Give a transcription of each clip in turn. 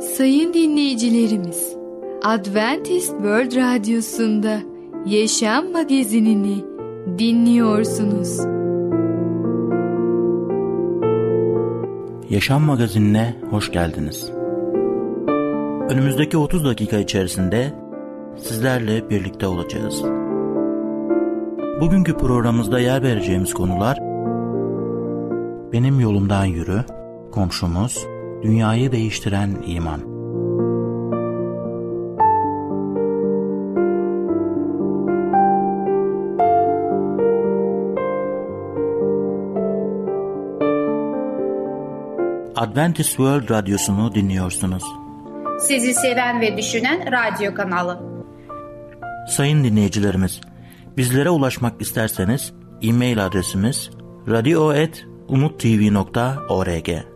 Sayın dinleyicilerimiz, Adventist World Radyosu'nda Yaşam Magazinini dinliyorsunuz. Yaşam Magazinine hoş geldiniz. Önümüzdeki 30 dakika içerisinde sizlerle birlikte olacağız. Bugünkü programımızda yer vereceğimiz konular Benim yolumdan yürü, komşumuz, dünyayı değiştiren iman. Adventist World Radyosu'nu dinliyorsunuz. Sizi seven ve düşünen radyo kanalı. Sayın dinleyicilerimiz, bizlere ulaşmak isterseniz e-mail adresimiz radio.umutv.org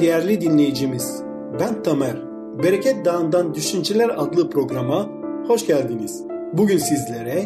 Değerli dinleyicimiz. Ben Tamer. Bereket Dağı'ndan Düşünceler adlı programa hoş geldiniz. Bugün sizlere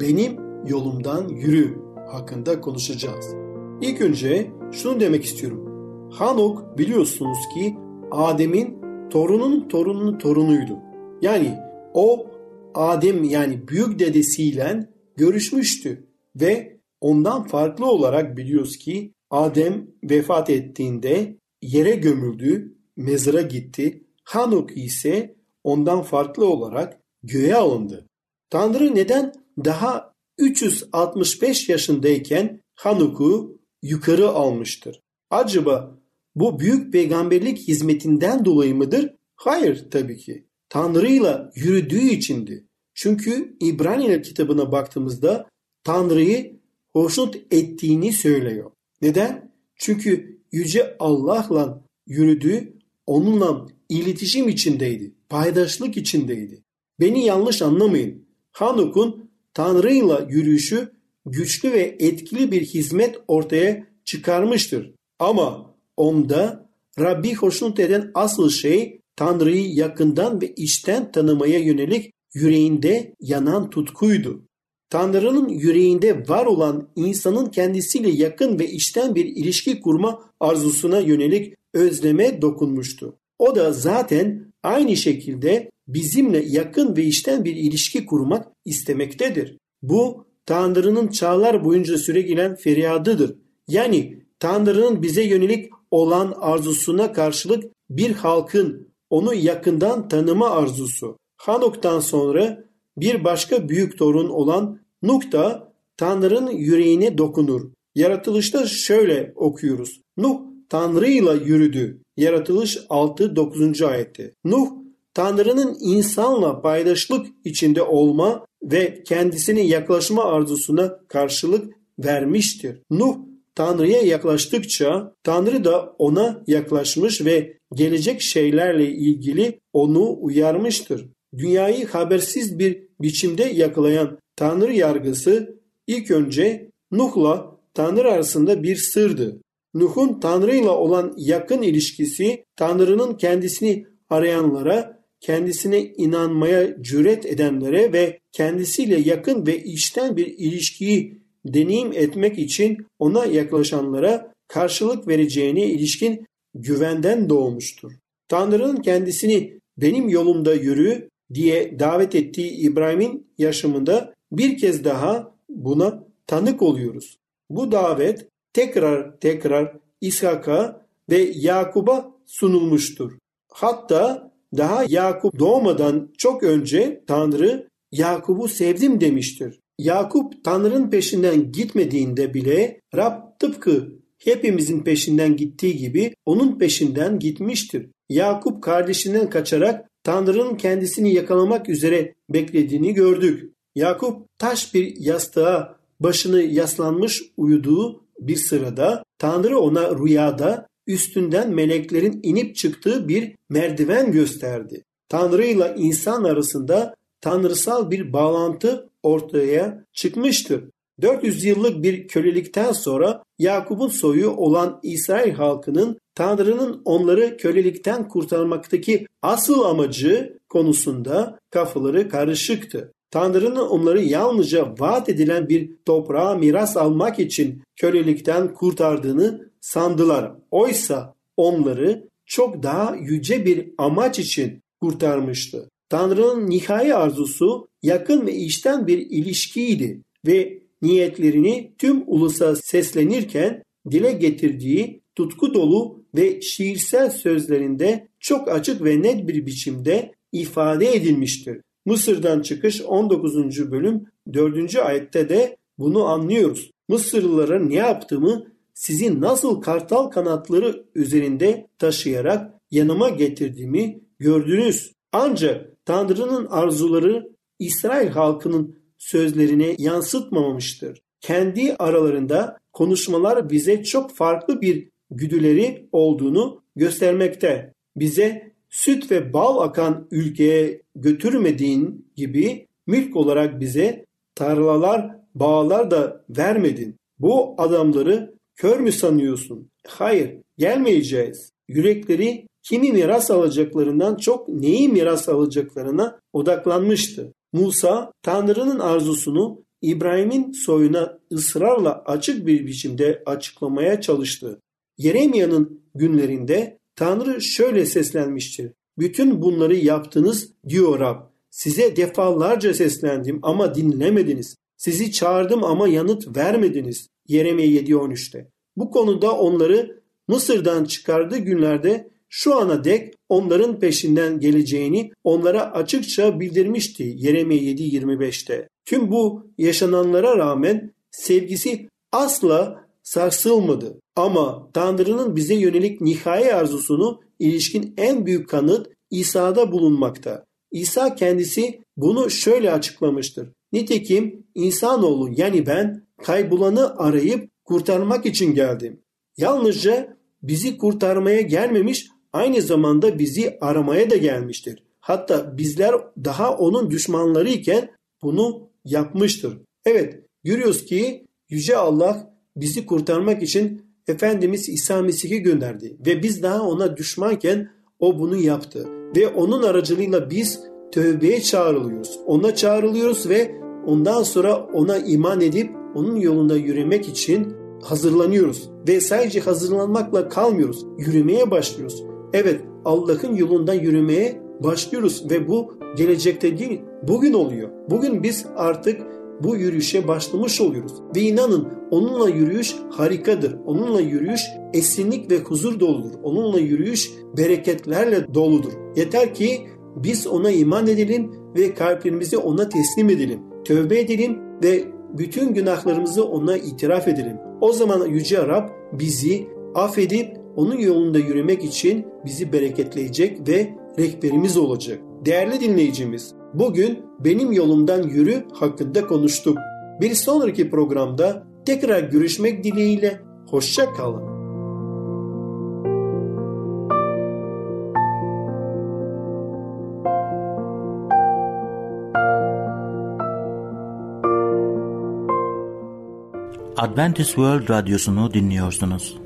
benim yolumdan yürü hakkında konuşacağız. İlk önce şunu demek istiyorum. Hanok biliyorsunuz ki Adem'in torunun torununun torunuydu. Yani o Adem yani büyük dedesiyle görüşmüştü ve ondan farklı olarak biliyoruz ki Adem vefat ettiğinde yere gömüldü, mezara gitti. Hanok ise ondan farklı olarak göğe alındı. Tanrı neden daha 365 yaşındayken Hanuk'u yukarı almıştır? Acaba bu büyük peygamberlik hizmetinden dolayı mıdır? Hayır tabii ki. Tanrı'yla yürüdüğü içindi. Çünkü İbraniler kitabına baktığımızda Tanrı'yı hoşnut ettiğini söylüyor. Neden? Çünkü Yüce Allah'la yürüdü, onunla iletişim içindeydi, paydaşlık içindeydi. Beni yanlış anlamayın. Hanuk'un Tanrı'yla yürüyüşü güçlü ve etkili bir hizmet ortaya çıkarmıştır. Ama onda Rabbi hoşnut eden asıl şey Tanrı'yı yakından ve içten tanımaya yönelik yüreğinde yanan tutkuydu. Tanrı'nın yüreğinde var olan insanın kendisiyle yakın ve içten bir ilişki kurma arzusuna yönelik özleme dokunmuştu. O da zaten aynı şekilde bizimle yakın ve içten bir ilişki kurmak istemektedir. Bu Tanrı'nın çağlar boyunca süre gelen feryadıdır. Yani Tanrı'nın bize yönelik olan arzusuna karşılık bir halkın onu yakından tanıma arzusu. Hanok'tan sonra bir başka büyük torun olan Nuh da Tanrı'nın yüreğine dokunur. Yaratılışta şöyle okuyoruz. Nuh Tanrı'yla yürüdü. Yaratılış 6-9. ayette. Nuh Tanrı'nın insanla paydaşlık içinde olma ve kendisine yaklaşma arzusuna karşılık vermiştir. Nuh Tanrı'ya yaklaştıkça Tanrı da ona yaklaşmış ve gelecek şeylerle ilgili onu uyarmıştır. Dünyayı habersiz bir biçimde yakalayan Tanrı yargısı ilk önce Nuh'la Tanrı arasında bir sırdı. Nuh'un Tanrı'yla olan yakın ilişkisi Tanrı'nın kendisini arayanlara, kendisine inanmaya cüret edenlere ve kendisiyle yakın ve içten bir ilişkiyi deneyim etmek için ona yaklaşanlara karşılık vereceğine ilişkin güvenden doğmuştur. Tanrı'nın kendisini benim yolumda yürü diye davet ettiği İbrahim'in yaşamında bir kez daha buna tanık oluyoruz. Bu davet tekrar tekrar İshak'a ve Yakub'a sunulmuştur. Hatta daha Yakup doğmadan çok önce Tanrı Yakup'u sevdim demiştir. Yakup Tanrı'nın peşinden gitmediğinde bile Rab tıpkı hepimizin peşinden gittiği gibi onun peşinden gitmiştir. Yakup kardeşinden kaçarak Tanrı'nın kendisini yakalamak üzere beklediğini gördük. Yakup taş bir yastığa başını yaslanmış uyuduğu bir sırada Tanrı ona rüyada üstünden meleklerin inip çıktığı bir merdiven gösterdi. Tanrı ile insan arasında tanrısal bir bağlantı ortaya çıkmıştır. 400 yıllık bir kölelikten sonra Yakup'un soyu olan İsrail halkının Tanrı'nın onları kölelikten kurtarmaktaki asıl amacı konusunda kafaları karışıktı. Tanrı'nın onları yalnızca vaat edilen bir toprağa miras almak için kölelikten kurtardığını sandılar. Oysa onları çok daha yüce bir amaç için kurtarmıştı. Tanrı'nın nihai arzusu yakın ve içten bir ilişkiydi ve niyetlerini tüm ulusa seslenirken dile getirdiği tutku dolu ve şiirsel sözlerinde çok açık ve net bir biçimde ifade edilmiştir. Mısır'dan çıkış 19. bölüm 4. ayette de bunu anlıyoruz. Mısırlılara ne yaptığımı sizi nasıl kartal kanatları üzerinde taşıyarak yanıma getirdiğimi gördünüz. Ancak Tanrı'nın arzuları İsrail halkının sözlerine yansıtmamamıştır. Kendi aralarında konuşmalar bize çok farklı bir güdüleri olduğunu göstermekte. Bize süt ve bal akan ülkeye götürmediğin gibi mülk olarak bize tarlalar, bağlar da vermedin. Bu adamları kör mü sanıyorsun? Hayır, gelmeyeceğiz. Yürekleri kimi miras alacaklarından çok neyi miras alacaklarına odaklanmıştı. Musa Tanrı'nın arzusunu İbrahim'in soyuna ısrarla açık bir biçimde açıklamaya çalıştı. Yeremya'nın günlerinde Tanrı şöyle seslenmiştir. Bütün bunları yaptınız diyor Rab. Size defalarca seslendim ama dinlemediniz. Sizi çağırdım ama yanıt vermediniz. Yeremye 7.13'te. Bu konuda onları Mısır'dan çıkardığı günlerde şu ana dek onların peşinden geleceğini onlara açıkça bildirmişti Yeremye 7.25'te. Tüm bu yaşananlara rağmen sevgisi asla sarsılmadı. Ama Tanrı'nın bize yönelik nihai arzusunu ilişkin en büyük kanıt İsa'da bulunmakta. İsa kendisi bunu şöyle açıklamıştır. Nitekim insanoğlu yani ben kaybolanı arayıp kurtarmak için geldim. Yalnızca bizi kurtarmaya gelmemiş aynı zamanda bizi aramaya da gelmiştir. Hatta bizler daha onun düşmanları iken bunu yapmıştır. Evet görüyoruz ki Yüce Allah bizi kurtarmak için Efendimiz İsa Mesih'i gönderdi ve biz daha ona düşmanken o bunu yaptı ve onun aracılığıyla biz tövbeye çağrılıyoruz. Ona çağrılıyoruz ve ondan sonra ona iman edip onun yolunda yürümek için hazırlanıyoruz ve sadece hazırlanmakla kalmıyoruz. Yürümeye başlıyoruz. Evet Allah'ın yolundan yürümeye başlıyoruz ve bu gelecekte değil bugün oluyor. Bugün biz artık bu yürüyüşe başlamış oluyoruz. Ve inanın onunla yürüyüş harikadır. Onunla yürüyüş esinlik ve huzur doludur. Onunla yürüyüş bereketlerle doludur. Yeter ki biz ona iman edelim ve kalplerimizi ona teslim edelim. Tövbe edelim ve bütün günahlarımızı ona itiraf edelim. O zaman Yüce Rab bizi affedip onun yolunda yürümek için bizi bereketleyecek ve rehberimiz olacak. Değerli dinleyicimiz, bugün benim yolumdan yürü hakkında konuştuk. Bir sonraki programda tekrar görüşmek dileğiyle hoşça kalın. Adventist World Radyosu'nu dinliyorsunuz.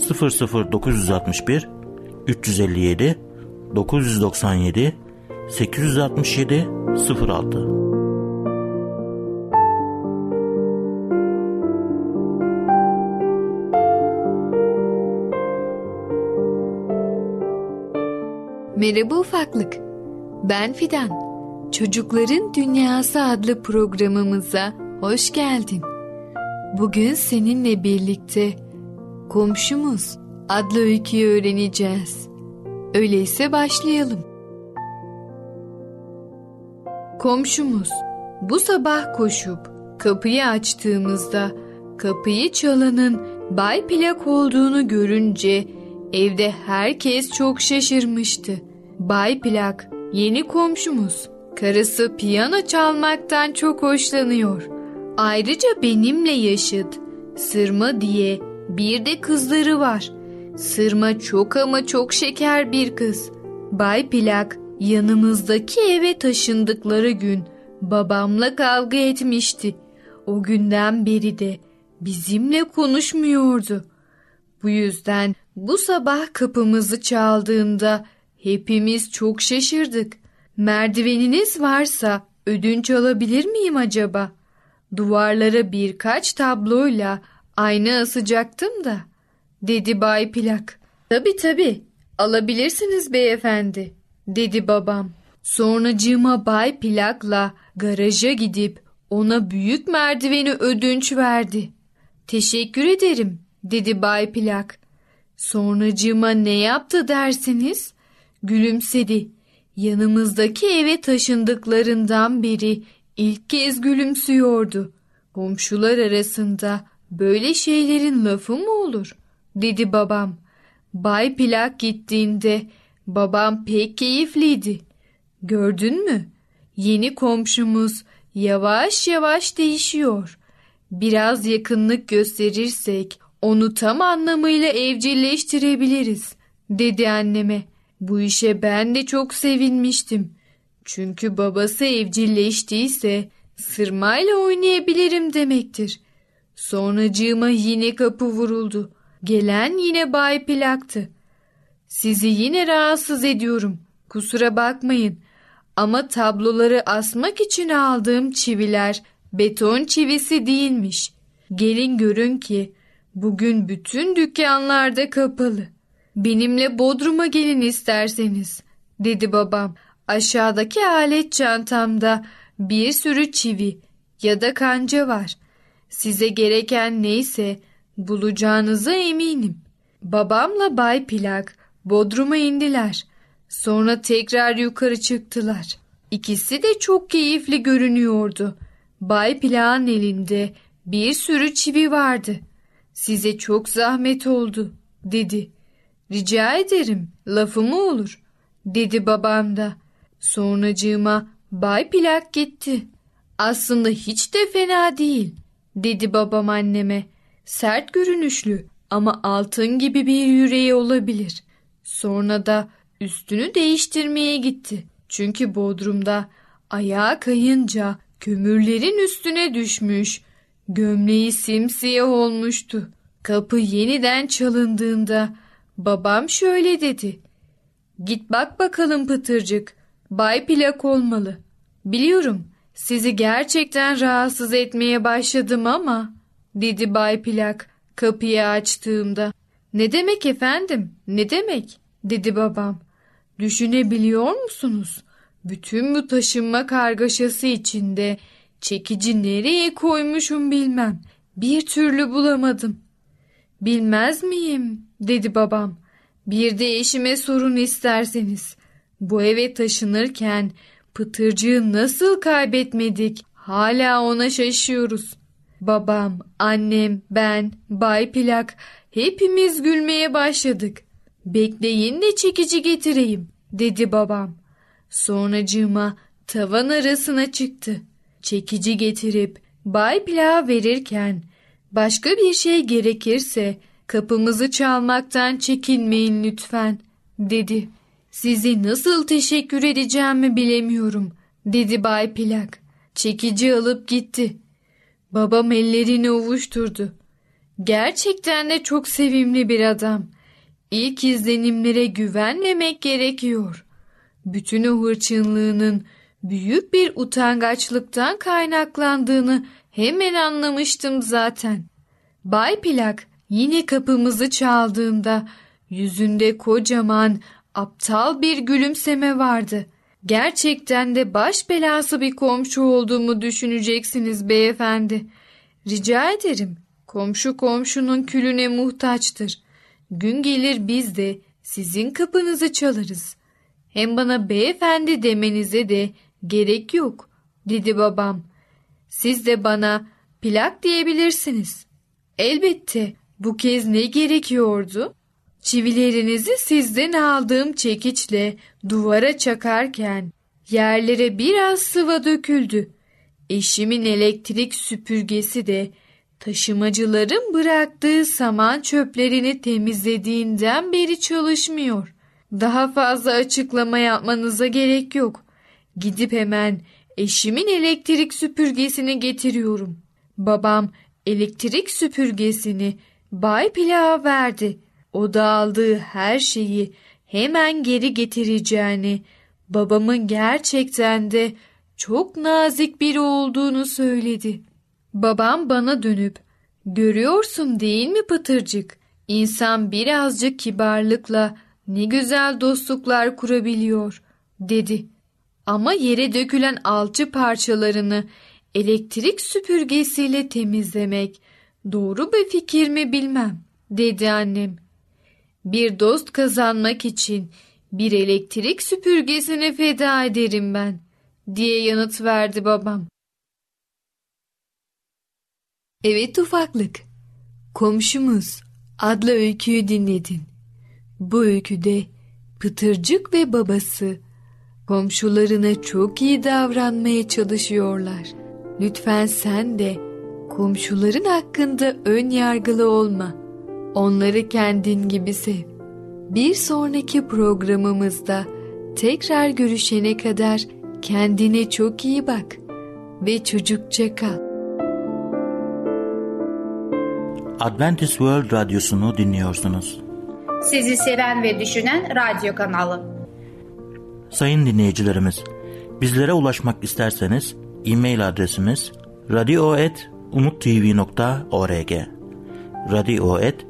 00961 357 997 867 06 Merhaba ufaklık. Ben Fidan. Çocukların Dünyası adlı programımıza hoş geldin. Bugün seninle birlikte Komşumuz adlı öyküyü öğreneceğiz. Öyleyse başlayalım. Komşumuz bu sabah koşup kapıyı açtığımızda kapıyı çalanın Bay Plak olduğunu görünce evde herkes çok şaşırmıştı. Bay Plak yeni komşumuz. Karısı piyano çalmaktan çok hoşlanıyor. Ayrıca benimle yaşıt. Sırma diye bir de kızları var. Sırma çok ama çok şeker bir kız. Bay Plak yanımızdaki eve taşındıkları gün babamla kavga etmişti. O günden beri de bizimle konuşmuyordu. Bu yüzden bu sabah kapımızı çaldığında hepimiz çok şaşırdık. Merdiveniniz varsa ödünç alabilir miyim acaba? Duvarlara birkaç tabloyla ayna asacaktım da, dedi Bay Plak. Tabii tabii, alabilirsiniz beyefendi, dedi babam. Sonracığıma Bay Plak'la garaja gidip ona büyük merdiveni ödünç verdi. Teşekkür ederim, dedi Bay Plak. Sonracığıma ne yaptı dersiniz? Gülümsedi. Yanımızdaki eve taşındıklarından beri ilk kez gülümsüyordu. Komşular arasında böyle şeylerin lafı mı olur? dedi babam. Bay Plak gittiğinde babam pek keyifliydi. Gördün mü? Yeni komşumuz yavaş yavaş değişiyor. Biraz yakınlık gösterirsek onu tam anlamıyla evcilleştirebiliriz, dedi anneme. Bu işe ben de çok sevinmiştim. Çünkü babası evcilleştiyse sırmayla oynayabilirim demektir. Sonracığıma yine kapı vuruldu. Gelen yine Bay Plak'tı. Sizi yine rahatsız ediyorum. Kusura bakmayın. Ama tabloları asmak için aldığım çiviler beton çivisi değilmiş. Gelin görün ki bugün bütün dükkanlarda kapalı. Benimle Bodrum'a gelin isterseniz, dedi babam. Aşağıdaki alet çantamda bir sürü çivi ya da kanca var. Size gereken neyse bulacağınıza eminim. Babamla Bay Plak Bodrum'a indiler. Sonra tekrar yukarı çıktılar. İkisi de çok keyifli görünüyordu. Bay Plak'ın elinde bir sürü çivi vardı. Size çok zahmet oldu, dedi. Rica ederim, lafı mı olur, dedi babam da. Sonracığıma Bay Plak gitti. Aslında hiç de fena değil, dedi babam anneme. Sert görünüşlü ama altın gibi bir yüreği olabilir. Sonra da üstünü değiştirmeye gitti. Çünkü Bodrum'da ayağa kayınca kömürlerin üstüne düşmüş. Gömleği simsiyah olmuştu. Kapı yeniden çalındığında babam şöyle dedi. Git bak bakalım Pıtırcık. Bay Plak olmalı. Biliyorum sizi gerçekten rahatsız etmeye başladım ama dedi Bay Plak kapıyı açtığımda. Ne demek efendim ne demek dedi babam. Düşünebiliyor musunuz? Bütün bu taşınma kargaşası içinde çekici nereye koymuşum bilmem. Bir türlü bulamadım. Bilmez miyim? dedi babam. Bir de eşime sorun isterseniz. Bu eve taşınırken pıtırcığı nasıl kaybetmedik? Hala ona şaşıyoruz. Babam, annem, ben, Bay Plak hepimiz gülmeye başladık. Bekleyin de çekici getireyim, dedi babam. Sonracığıma tavan arasına çıktı. Çekici getirip Bay Plak'a verirken başka bir şey gerekirse kapımızı çalmaktan çekinmeyin lütfen, dedi. Sizi nasıl teşekkür edeceğimi bilemiyorum, dedi Bay Plak. Çekici alıp gitti. Babam ellerini ovuşturdu. Gerçekten de çok sevimli bir adam. İlk izlenimlere güvenmemek gerekiyor. Bütün o hırçınlığının büyük bir utangaçlıktan kaynaklandığını hemen anlamıştım zaten. Bay Plak yine kapımızı çaldığında yüzünde kocaman aptal bir gülümseme vardı. Gerçekten de baş belası bir komşu olduğumu düşüneceksiniz beyefendi. Rica ederim Komşu komşunun külüne muhtaçtır. Gün gelir biz de sizin kapınızı çalarız. Hem bana beyefendi demenize de gerek yok, dedi babam. Siz de bana plak diyebilirsiniz. Elbette bu kez ne gerekiyordu? Çivilerinizi sizden aldığım çekiçle duvara çakarken yerlere biraz sıva döküldü. Eşimin elektrik süpürgesi de taşımacıların bıraktığı saman çöplerini temizlediğinden beri çalışmıyor. Daha fazla açıklama yapmanıza gerek yok. Gidip hemen eşimin elektrik süpürgesini getiriyorum. Babam elektrik süpürgesini Bay Pilav'a verdi. O da aldığı her şeyi hemen geri getireceğini, babamın gerçekten de çok nazik biri olduğunu söyledi. Babam bana dönüp, görüyorsun değil mi Pıtırcık? İnsan birazcık kibarlıkla ne güzel dostluklar kurabiliyor, dedi. Ama yere dökülen alçı parçalarını elektrik süpürgesiyle temizlemek doğru bir fikir mi bilmem, dedi annem. Bir dost kazanmak için bir elektrik süpürgesini feda ederim ben, diye yanıt verdi babam. Evet ufaklık, komşumuz adlı öyküyü dinledin. Bu öyküde Pıtırcık ve babası komşularına çok iyi davranmaya çalışıyorlar. Lütfen sen de komşuların hakkında ön yargılı olma. Onları kendin gibi sev. Bir sonraki programımızda tekrar görüşene kadar kendine çok iyi bak ve çocukça kal. Adventist World Radyosu'nu dinliyorsunuz. Sizi seven ve düşünen radyo kanalı. Sayın dinleyicilerimiz, bizlere ulaşmak isterseniz e-mail adresimiz radio.umutv.org radio.umutv.org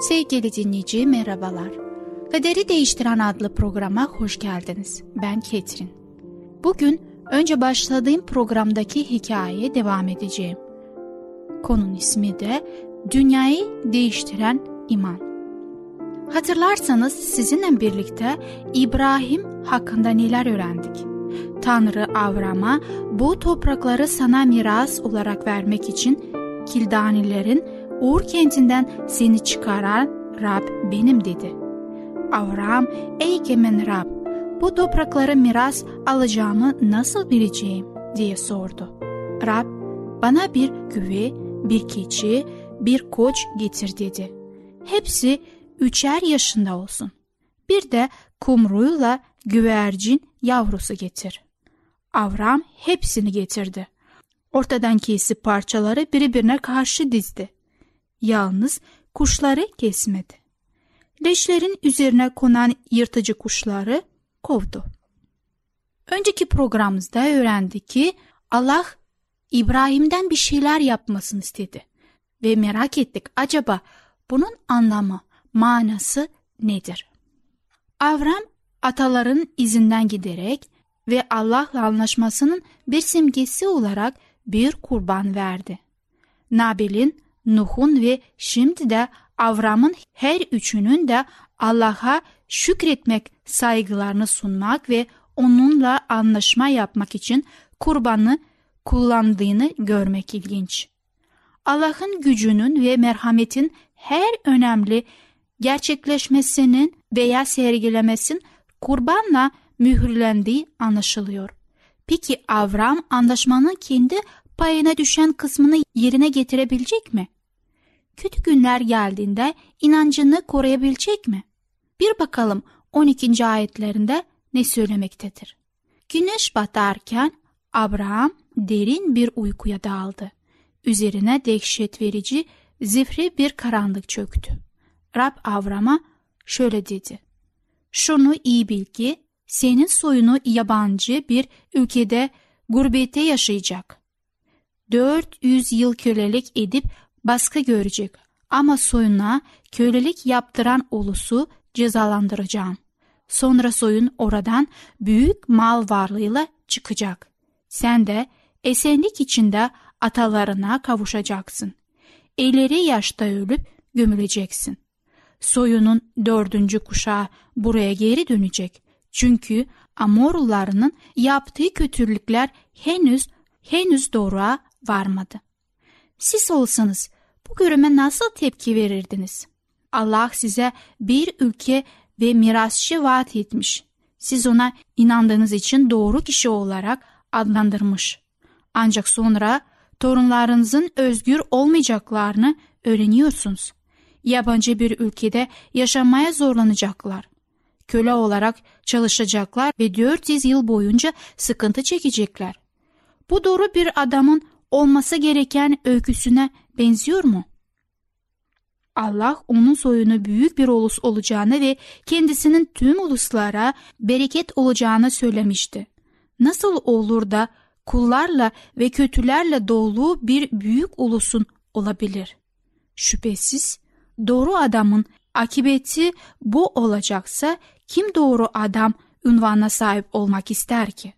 Sevgili dinleyici merhabalar. Kaderi Değiştiren adlı programa hoş geldiniz. Ben Ketrin. Bugün önce başladığım programdaki hikayeye devam edeceğim. Konun ismi de Dünyayı Değiştiren İman. Hatırlarsanız sizinle birlikte İbrahim hakkında neler öğrendik? Tanrı Avram'a bu toprakları sana miras olarak vermek için Kildanilerin Uğur kentinden seni çıkaran Rab benim dedi. Avram, ey egemen Rab, bu toprakları miras alacağımı nasıl bileceğim diye sordu. Rab, bana bir güve, bir keçi, bir koç getir dedi. Hepsi üçer yaşında olsun. Bir de kumruyla güvercin yavrusu getir. Avram hepsini getirdi. Ortadan kesip parçaları birbirine karşı dizdi. Yalnız kuşları kesmedi. Leşlerin üzerine konan yırtıcı kuşları kovdu. Önceki programımızda öğrendik ki Allah İbrahim'den bir şeyler yapmasını istedi. Ve merak ettik acaba bunun anlamı, manası nedir? Avram ataların izinden giderek ve Allah'la anlaşmasının bir simgesi olarak bir kurban verdi. Nabil'in, Nuh'un ve şimdi de Avram'ın her üçünün de Allah'a şükretmek, saygılarını sunmak ve onunla anlaşma yapmak için kurbanı kullandığını görmek ilginç. Allah'ın gücünün ve merhametin her önemli gerçekleşmesinin veya sergilemesinin kurbanla mühürlendiği anlaşılıyor. Peki Avram anlaşmanın kendi payına düşen kısmını yerine getirebilecek mi? Kötü günler geldiğinde inancını koruyabilecek mi? Bir bakalım 12. ayetlerinde ne söylemektedir. Güneş batarken Abraham derin bir uykuya daldı. Üzerine dehşet verici, zifri bir karanlık çöktü. Rab Avram'a şöyle dedi. Şunu iyi bil ki senin soyunu yabancı bir ülkede gurbette yaşayacak. 400 yıl kölelik edip baskı görecek ama soyuna kölelik yaptıran ulusu cezalandıracağım. Sonra soyun oradan büyük mal varlığıyla çıkacak. Sen de esenlik içinde atalarına kavuşacaksın. İleri yaşta ölüp gömüleceksin. Soyunun dördüncü kuşağı buraya geri dönecek. Çünkü Amorlularının yaptığı kötülükler henüz henüz doğruğa varmadı. Siz olsanız bu görüme nasıl tepki verirdiniz? Allah size bir ülke ve mirasçı vaat etmiş. Siz ona inandığınız için doğru kişi olarak adlandırmış. Ancak sonra torunlarınızın özgür olmayacaklarını öğreniyorsunuz. Yabancı bir ülkede yaşamaya zorlanacaklar. Köle olarak çalışacaklar ve 400 yıl boyunca sıkıntı çekecekler. Bu doğru bir adamın olması gereken öyküsüne benziyor mu? Allah onun soyunu büyük bir ulus olacağını ve kendisinin tüm uluslara bereket olacağını söylemişti. Nasıl olur da kullarla ve kötülerle dolu bir büyük ulusun olabilir? Şüphesiz doğru adamın akibeti bu olacaksa kim doğru adam ünvanına sahip olmak ister ki?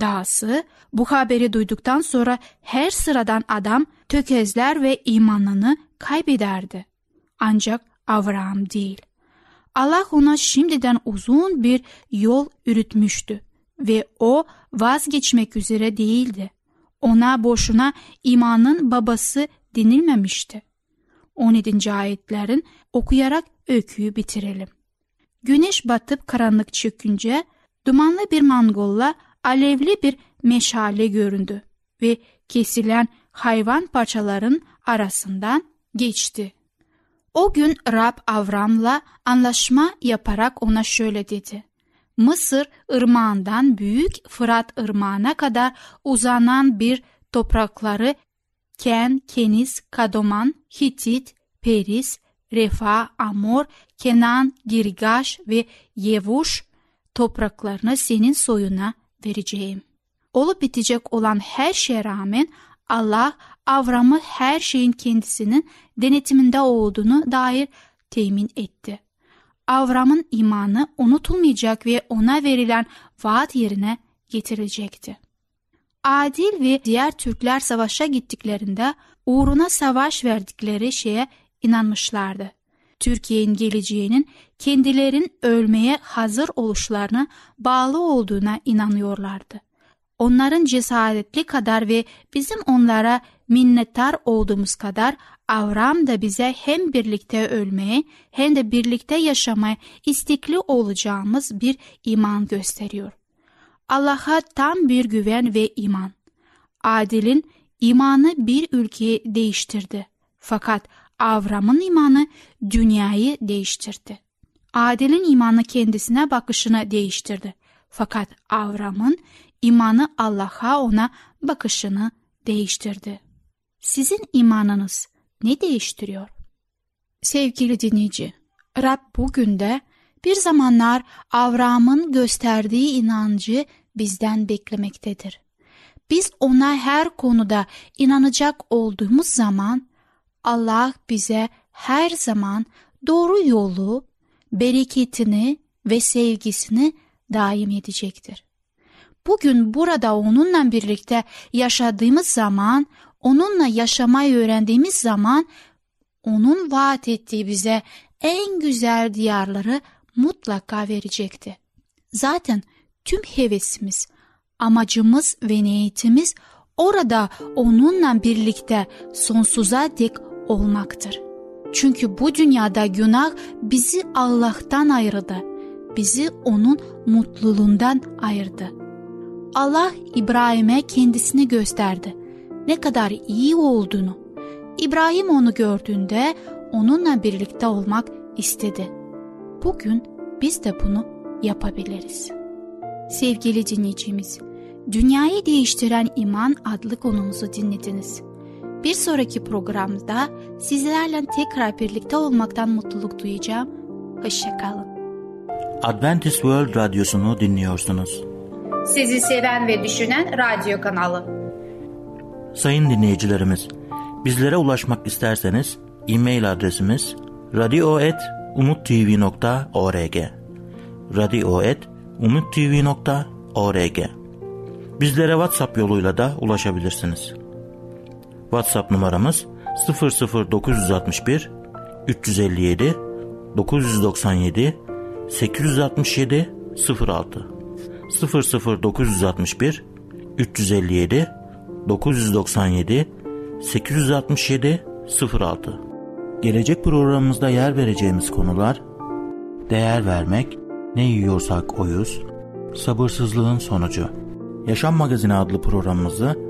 Dahası bu haberi duyduktan sonra her sıradan adam tökezler ve imanını kaybederdi. Ancak Avraham değil. Allah ona şimdiden uzun bir yol yürütmüştü ve o vazgeçmek üzere değildi. Ona boşuna imanın babası denilmemişti. 17. ayetlerin okuyarak öyküyü bitirelim. Güneş batıp karanlık çökünce dumanlı bir mangolla alevli bir meşale göründü ve kesilen hayvan parçaların arasından geçti. O gün Rab Avram'la anlaşma yaparak ona şöyle dedi. Mısır ırmağından büyük Fırat ırmağına kadar uzanan bir toprakları Ken, Keniz, Kadoman, Hitit, Peris, Refa, Amor, Kenan, Girgaş ve Yevuş topraklarını senin soyuna vereceğim. Olup bitecek olan her şeye rağmen Allah Avram'ı her şeyin kendisinin denetiminde olduğunu dair temin etti. Avram'ın imanı unutulmayacak ve ona verilen vaat yerine getirilecekti. Adil ve diğer Türkler savaşa gittiklerinde uğruna savaş verdikleri şeye inanmışlardı. Türkiye'nin geleceğinin kendilerin ölmeye hazır oluşlarına bağlı olduğuna inanıyorlardı. Onların cesaretli kadar ve bizim onlara minnettar olduğumuz kadar Avram da bize hem birlikte ölmeye hem de birlikte yaşamaya istekli olacağımız bir iman gösteriyor. Allah'a tam bir güven ve iman. Adil'in imanı bir ülkeyi değiştirdi. Fakat Avram'ın imanı dünyayı değiştirdi. Adil'in imanı kendisine bakışını değiştirdi. Fakat Avram'ın imanı Allah'a ona bakışını değiştirdi. Sizin imanınız ne değiştiriyor? Sevgili dinleyici, Rab bugün de bir zamanlar Avram'ın gösterdiği inancı bizden beklemektedir. Biz ona her konuda inanacak olduğumuz zaman Allah bize her zaman doğru yolu, bereketini ve sevgisini daim edecektir. Bugün burada onunla birlikte yaşadığımız zaman, onunla yaşamayı öğrendiğimiz zaman onun vaat ettiği bize en güzel diyarları mutlaka verecekti. Zaten tüm hevesimiz, amacımız ve niyetimiz orada onunla birlikte sonsuza dek olmaktır. Çünkü bu dünyada günah bizi Allah'tan ayırdı. Bizi onun mutluluğundan ayırdı. Allah İbrahim'e kendisini gösterdi. Ne kadar iyi olduğunu. İbrahim onu gördüğünde onunla birlikte olmak istedi. Bugün biz de bunu yapabiliriz. Sevgili dinleyicimiz, Dünyayı Değiştiren İman adlı konumuzu dinlediniz. Bir sonraki programda sizlerle tekrar birlikte olmaktan mutluluk duyacağım. Hoşçakalın. Adventist World Radyosu'nu dinliyorsunuz. Sizi seven ve düşünen radyo kanalı. Sayın dinleyicilerimiz, bizlere ulaşmak isterseniz e-mail adresimiz radio.umutv.org radio.umutv.org Bizlere WhatsApp yoluyla da ulaşabilirsiniz. WhatsApp numaramız 00961 357 997 867 06 00961 357 997 867 06 Gelecek programımızda yer vereceğimiz konular Değer vermek, ne yiyorsak oyuz, sabırsızlığın sonucu. Yaşam Magazini adlı programımızı